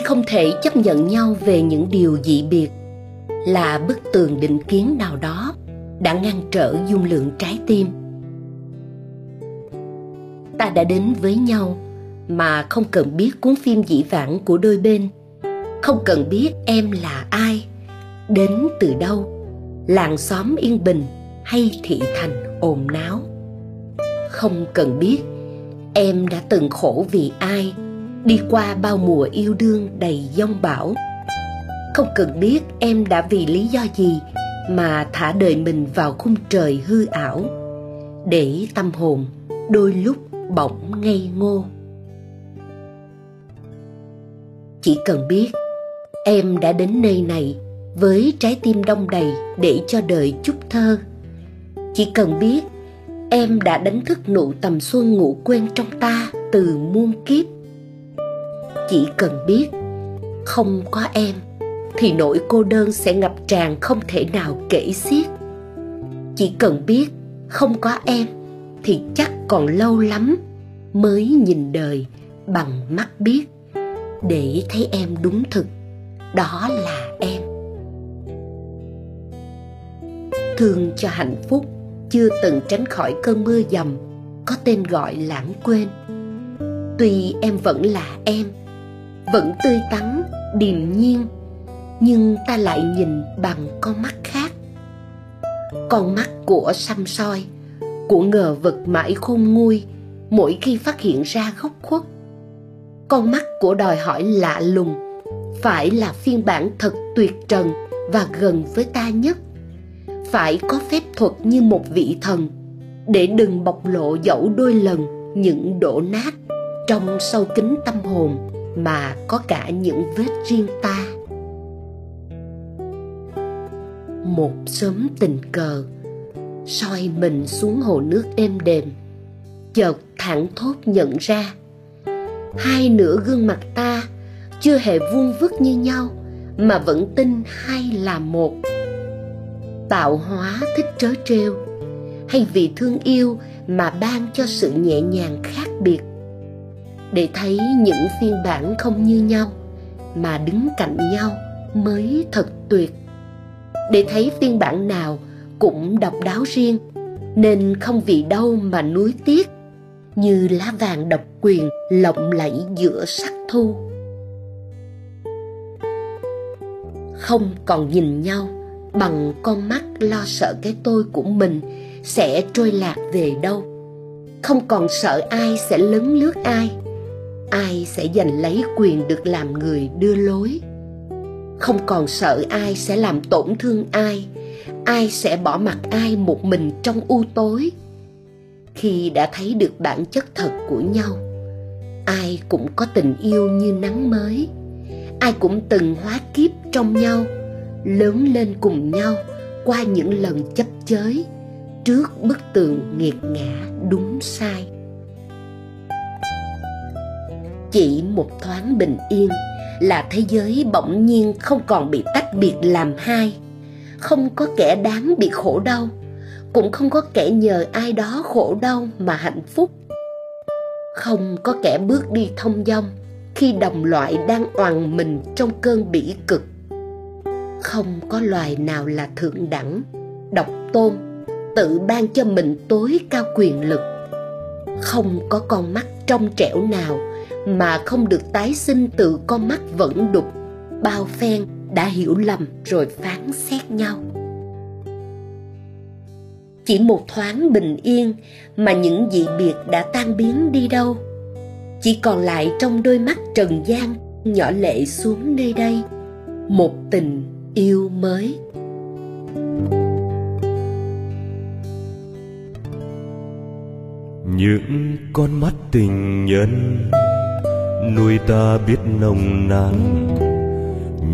khi không thể chấp nhận nhau về những điều dị biệt, là bức tường định kiến nào đó đã ngăn trở dung lượng trái tim. Ta đã đến với nhau mà không cần biết cuốn phim dĩ vãng của đôi bên, không cần biết em là ai, đến từ đâu, làng xóm yên bình hay thị thành ồn náo không cần biết em đã từng khổ vì ai đi qua bao mùa yêu đương đầy giông bão. Không cần biết em đã vì lý do gì mà thả đời mình vào khung trời hư ảo, để tâm hồn đôi lúc bỗng ngây ngô. Chỉ cần biết em đã đến nơi này với trái tim đông đầy để cho đời chút thơ. Chỉ cần biết em đã đánh thức nụ tầm xuân ngủ quên trong ta từ muôn kiếp chỉ cần biết. Không có em, thì nỗi cô đơn sẽ ngập tràn không thể nào kể xiết. Chỉ cần biết không có em, thì chắc còn lâu lắm mới nhìn đời bằng mắt biết. Để thấy em đúng thực, đó là em. Thương cho hạnh phúc chưa từng tránh khỏi cơn mưa dầm, có tên gọi lãng quên. Tuy em vẫn là em vẫn tươi tắn, điềm nhiên, nhưng ta lại nhìn bằng con mắt khác. Con mắt của xăm soi, của ngờ vực mãi khôn nguôi, mỗi khi phát hiện ra góc khuất. Con mắt của đòi hỏi lạ lùng, phải là phiên bản thật tuyệt trần và gần với ta nhất. Phải có phép thuật như một vị thần, để đừng bộc lộ dẫu đôi lần những đổ nát trong sâu kín tâm hồn mà có cả những vết riêng ta. Một sớm tình cờ, soi mình xuống hồ nước êm đềm, chợt thẳng thốt nhận ra, hai nửa gương mặt ta chưa hề vuông vức như nhau, mà vẫn tin hai là một. Tạo hóa thích trớ trêu, hay vì thương yêu mà ban cho sự nhẹ nhàng khác biệt để thấy những phiên bản không như nhau, mà đứng cạnh nhau mới thật tuyệt. Để thấy phiên bản nào cũng độc đáo riêng, nên không vì đâu mà nuối tiếc, như lá vàng độc quyền lộng lẫy giữa sắc thu. Không còn nhìn nhau, bằng con mắt lo sợ cái tôi của mình sẽ trôi lạc về đâu. Không còn sợ ai sẽ lấn lướt ai ai sẽ giành lấy quyền được làm người đưa lối. Không còn sợ ai sẽ làm tổn thương ai ai sẽ bỏ mặc ai một mình trong u tối. Khi đã thấy được bản chất thật của nhau, ai cũng có tình yêu như nắng mới. Ai cũng từng hóa kiếp trong nhau, lớn lên cùng nhau qua những lần chấp chới trước bức tường nghiệt ngã đúng sai chỉ một thoáng bình yên là thế giới bỗng nhiên không còn bị tách biệt làm hai. Không có kẻ đáng bị khổ đau, cũng không có kẻ nhờ ai đó khổ đau mà hạnh phúc. Không có kẻ bước đi thông dong khi đồng loại đang oằn mình trong cơn bỉ cực. Không có loài nào là thượng đẳng, độc tôn, tự ban cho mình tối cao quyền lực. Không có con mắt trong trẻo nào mà không được tái sinh từ con mắt vẫn đục. Bao phen đã hiểu lầm rồi phán xét nhau. Chỉ một thoáng bình yên mà những dị biệt đã tan biến đi đâu. Chỉ còn lại trong đôi mắt trần gian nhỏ lệ xuống nơi đây một tình yêu mới. Những con mắt tình nhân nuôi ta biết nồng nàn,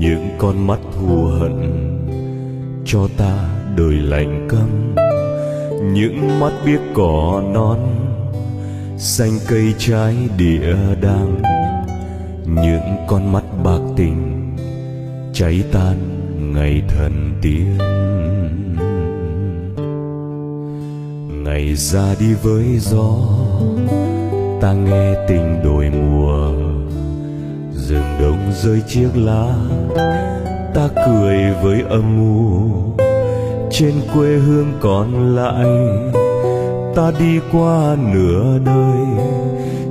những con mắt thù hận cho ta đời lạnh câm những mắt biết cỏ non, xanh cây trái địa đàng những con mắt bạc tình cháy tan ngày thần tiên. Ngày ra đi với gió ta nghe tình đổi mùa. Rừng đông rơi chiếc lá, ta cười với âm u. Trên quê hương còn lại, ta đi qua nửa đời.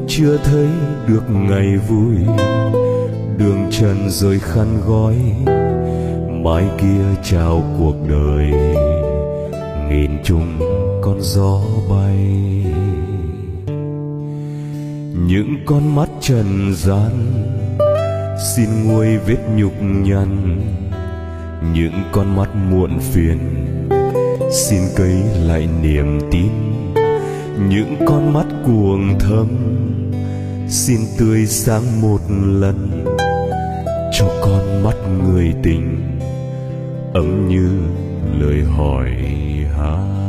Chưa thấy được ngày vui, đường trần rồi khăn gói. Mai kia chào cuộc đời, nghìn chung con gió bay những con mắt trần gian. Xin nguôi vết nhục nhằn những con mắt muộn phiền. Xin cấy lại niềm tin, những con mắt cuồng thâm. Xin tươi sáng một lần, cho con mắt người tình, ấm như lời hỏi han.